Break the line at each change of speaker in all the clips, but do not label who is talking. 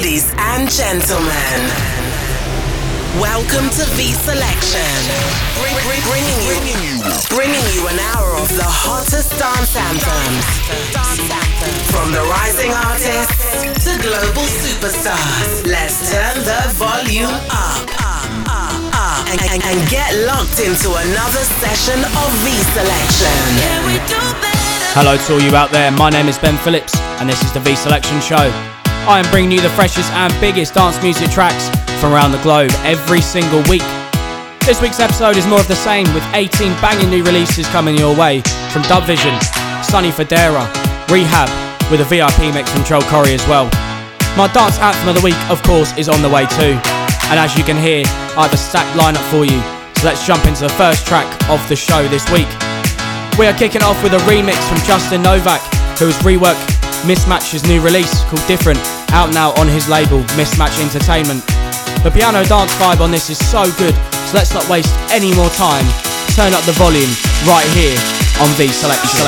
Ladies and gentlemen, welcome to V Selection. Bring, bring, bringing, you, bringing you an hour of the hottest dance anthems. From the rising artists to global superstars. Let's turn the volume up. And, and, and get locked into another session of V Selection.
Hello to all you out there. My name is Ben Phillips, and this is the V Selection Show. I am bringing you the freshest and biggest dance music tracks from around the globe every single week. This week's episode is more of the same, with 18 banging new releases coming your way from Dubvision, Sonny Fodera, R3HAB, with a VIP mix from Joel Corry as well. My dance anthem of the week, of course, is on the way too. And as you can hear, I have a stacked lineup for you. So let's jump into the first track of the show this week. We are kicking off with a remix from Justin Novak, who has reworked Mismatch's new release called Different, out now on his label Mismatch Entertainment. The piano dance vibe on this is so good, so let's not waste any more time. Turn up the volume right here on V. Selection.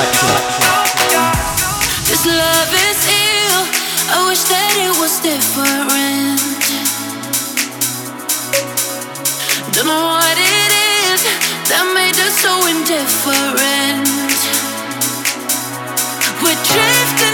This love is ill. I wish that it was different. Don't know what it is that made us so indifferent. We're drifting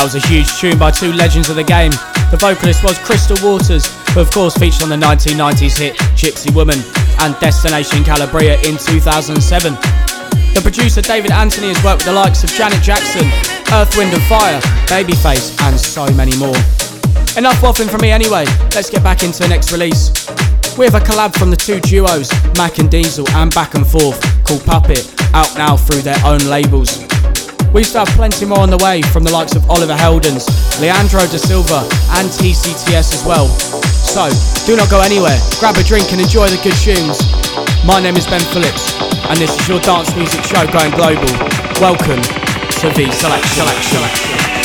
That was a huge tune by two legends of the game. The vocalist was Crystal Waters, who of course featured on the 1990s hit Gypsy Woman and Destination Calabria in 2007. The producer David Antony has worked with the likes of Janet Jackson, Earth, Wind and Fire, Babyface, and so many more. Enough waffling from me anyway, let's get back into the next release. We have a collab from the two duos, Mack and Diesel and Back and Forth, called Puppet, out now through their own labels. We still have plenty more on the way from the likes of Oliver Heldens, Leandro da Silva, and TCTS as well. So, do not go anywhere, grab a drink and enjoy the good tunes. My name is Ben Phillips, and this is your dance music show going global. Welcome to the Selection. Selection.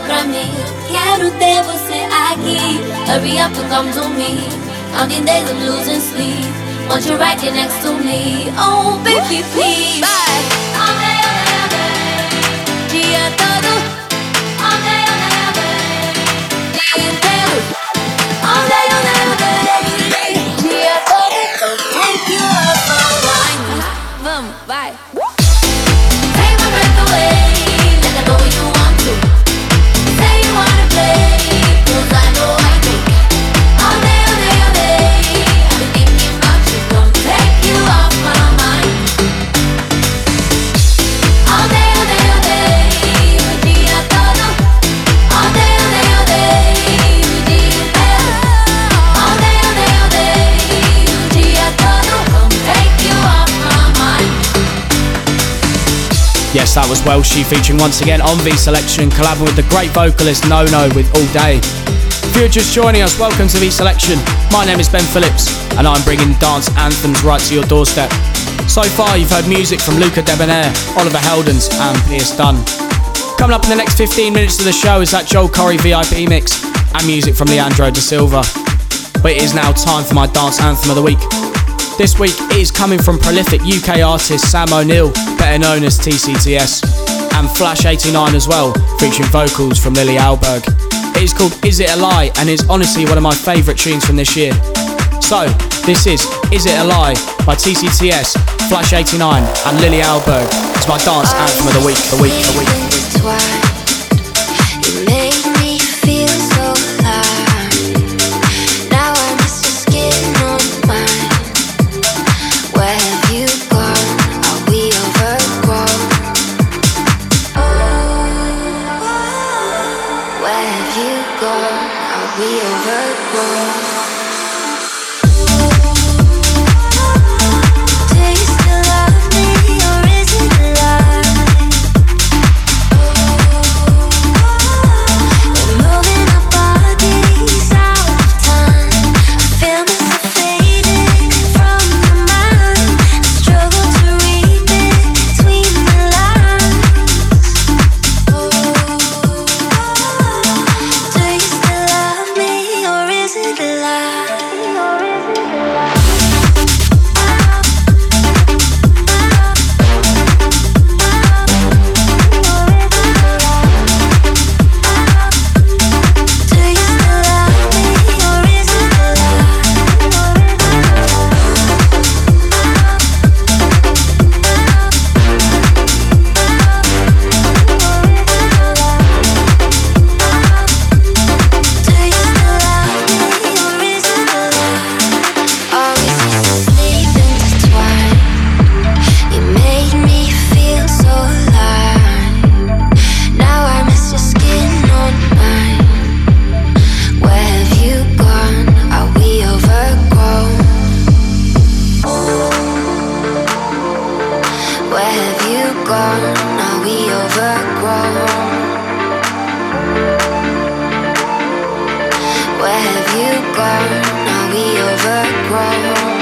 pra mim. Quero ter você aqui. Hurry up and come to me. Counting days I'm losing sleep. Want you right here next to me. Oh, baby, please. Bye. All day.
That was Welshy featuring once again on V Selection, collabing with the great vocalist Nono with All Day. If you're just joining us, welcome to V Selection. My name is Ben Phillips, and I'm bringing dance anthems right to your doorstep. So far, you've heard music from Luca Debonaire, Oliver Heldens, and Pearse Dunne. Coming up in the next 15 minutes of the show is that Joel Corry VIP mix and music from Leandro da Silva. But it is now time for my dance anthem of the week. This week is coming from prolific UK artist Sam O'Neill, better known as TCTS, and Flash 89 as well, featuring vocals from Lilly Ahlberg. It is called Is It a Lie and is honestly one of my favourite tunes from this year. So, this is Is It a Lie by TCTS, Flash 89, and Lilly Ahlberg. It's my dance anthem of the week, the week, the week. The week.
we overgrow?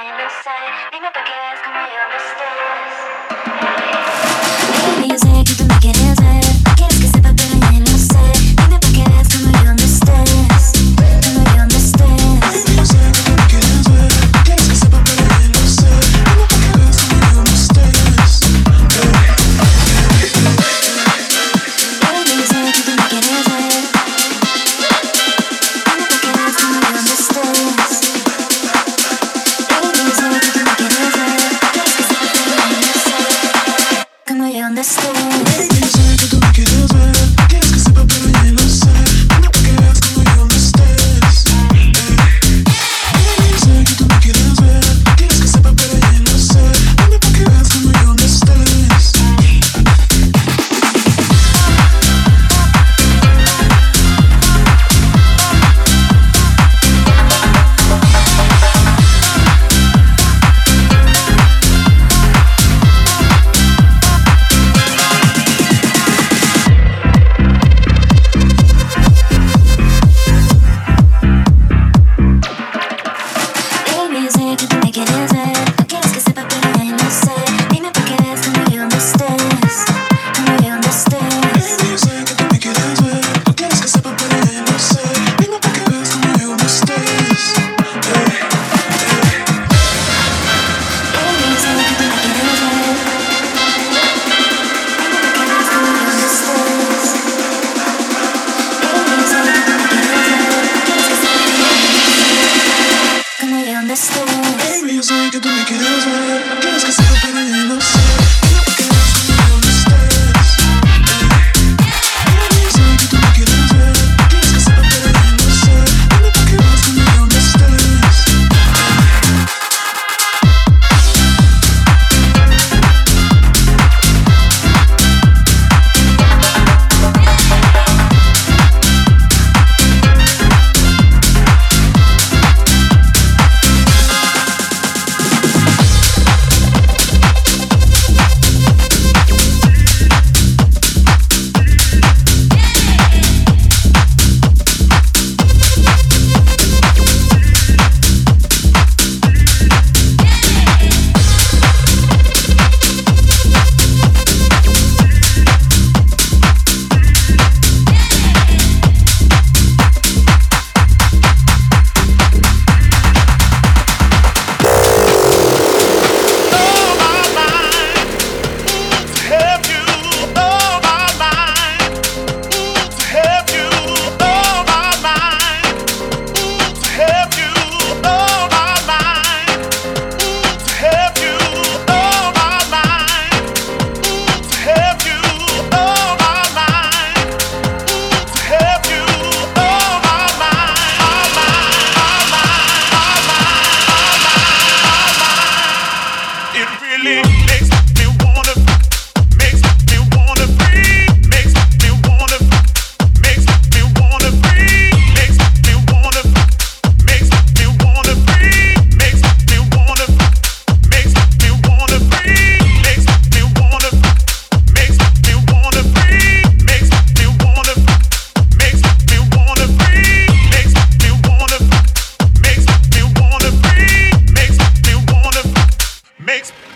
same inside. Dime por qué es como yo me estés.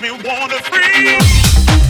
me
wanna freeze.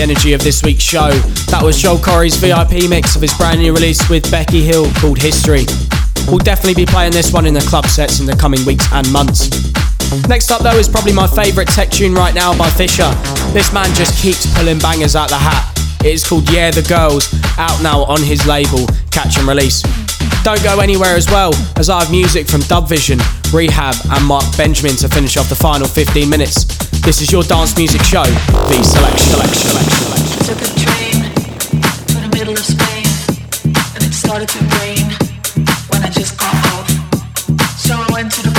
Energy of this week's show. That was Joel Corry's VIP mix of his brand new release with Becky Hill called History. We'll definitely be playing this one in the club sets in the coming weeks and months. Next up, though, is probably my favourite tech tune right now by Fisher. This man just keeps pulling bangers out the hat. It is called Yeah the Girls, out now on his label, Catch and Release. Don't go anywhere as well, as I have music from Dubvision, R3HAB, and Marc Benjamin to finish off the final 15 minutes. This is your dance music show, The Selection. selection, selection.
Took a train to the middle of Spain, and it started to rain when I just got off. So I went to the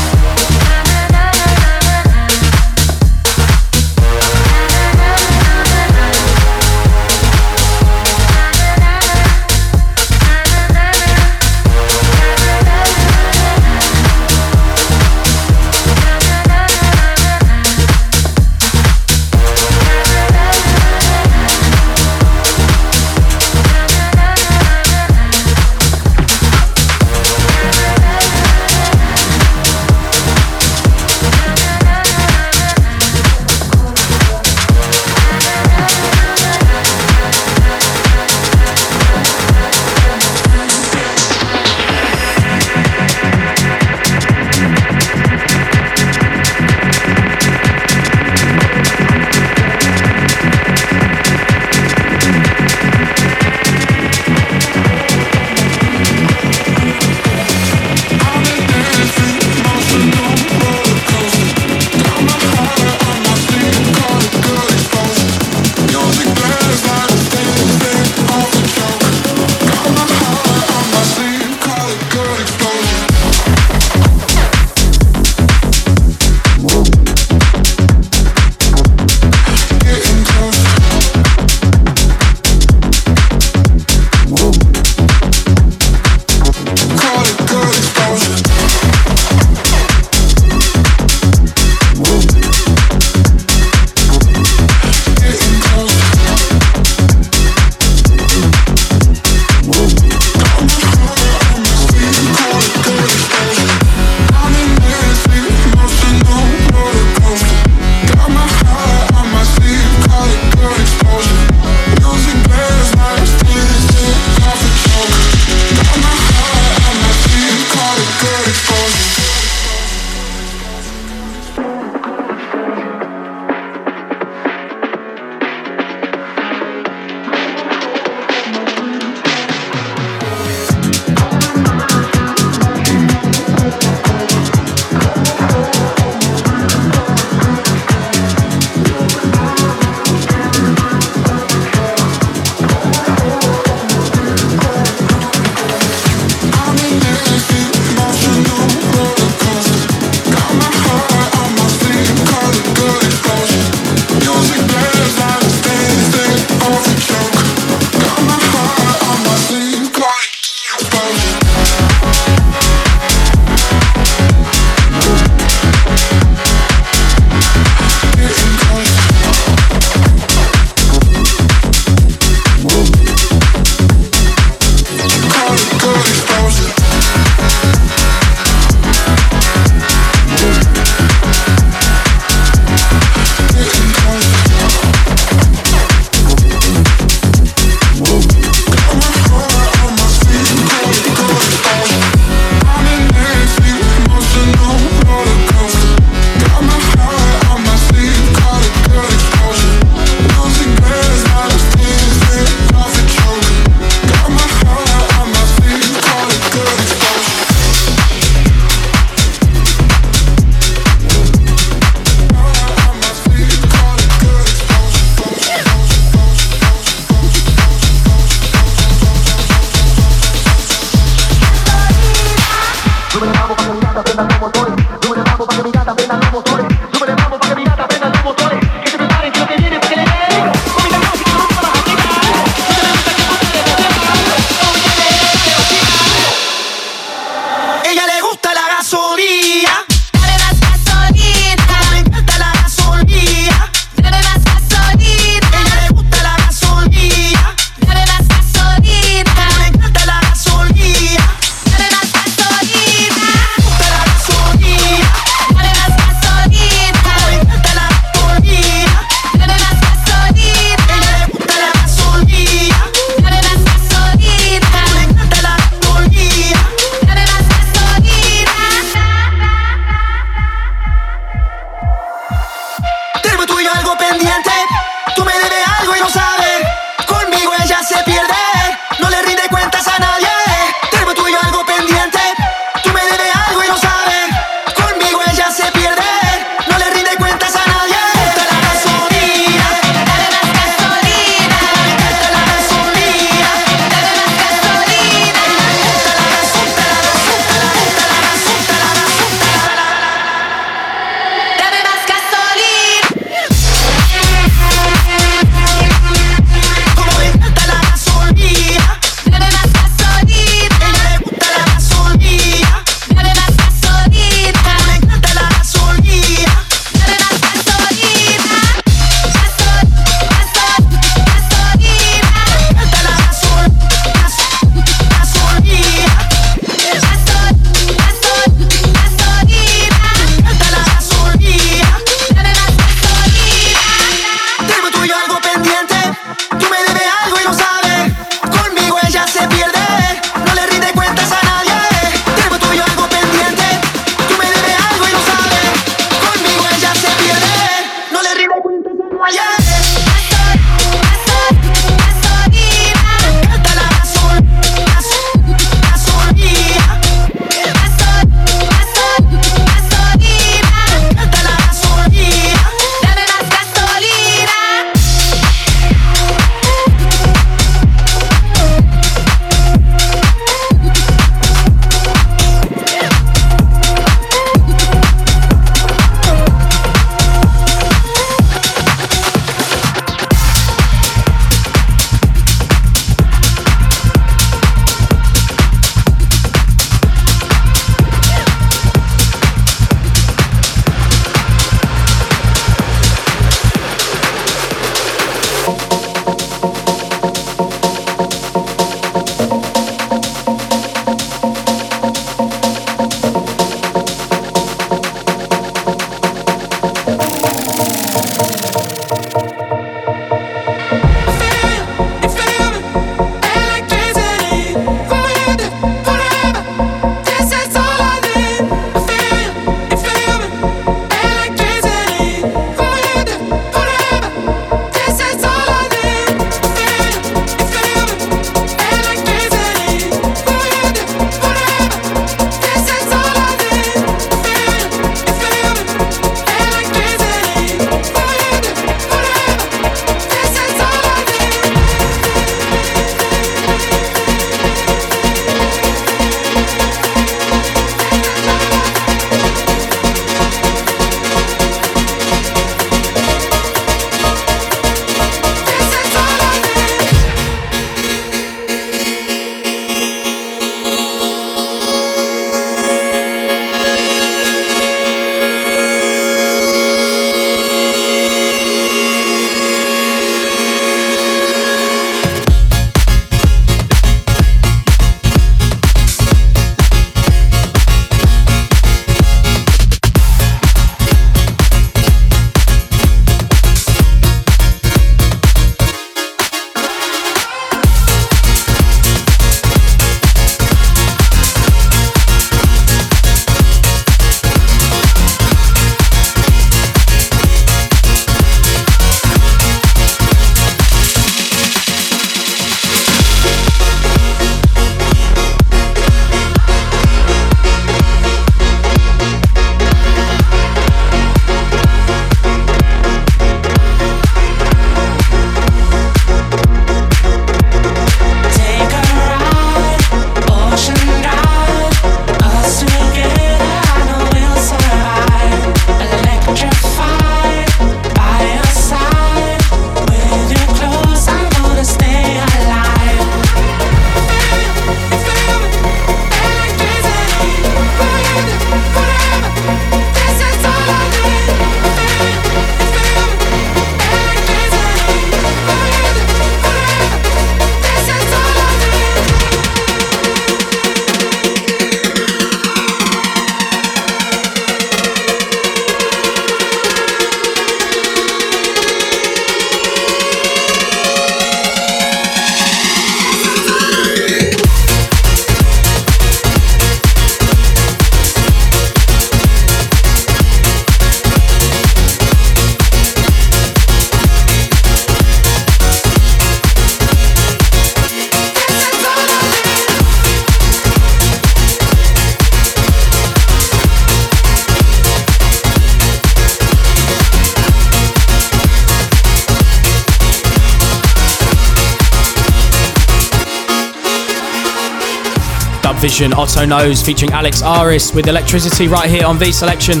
Otto Knows featuring Alex Aris with Electricity right here on V Selection.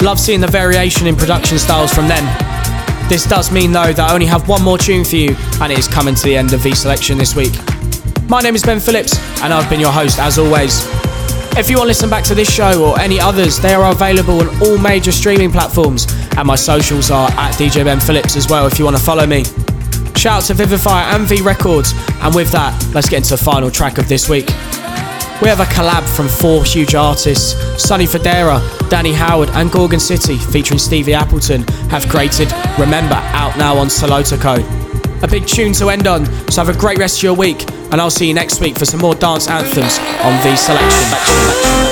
Love seeing the variation in production styles from them. This does mean though that I only have one more tune for you and it is coming to the end of V Selection this week. My name is Ben Phillips and I've been your host as always. If you want to listen back to this show or any others, they are available on all major streaming platforms and my socials are at DJ Ben Phillips as well if you want to follow me. Shout out to Vivifier and V Records and with that, let's get into the final track of this week. We have a collab from four huge artists Sonny Fodera, Danny Howard, and Gorgon City, featuring Stevie Appleton, have created Remember out now on Solotoko. A big tune to end on, so have a great rest of your week, and I'll see you next week for some more dance anthems on V Selection.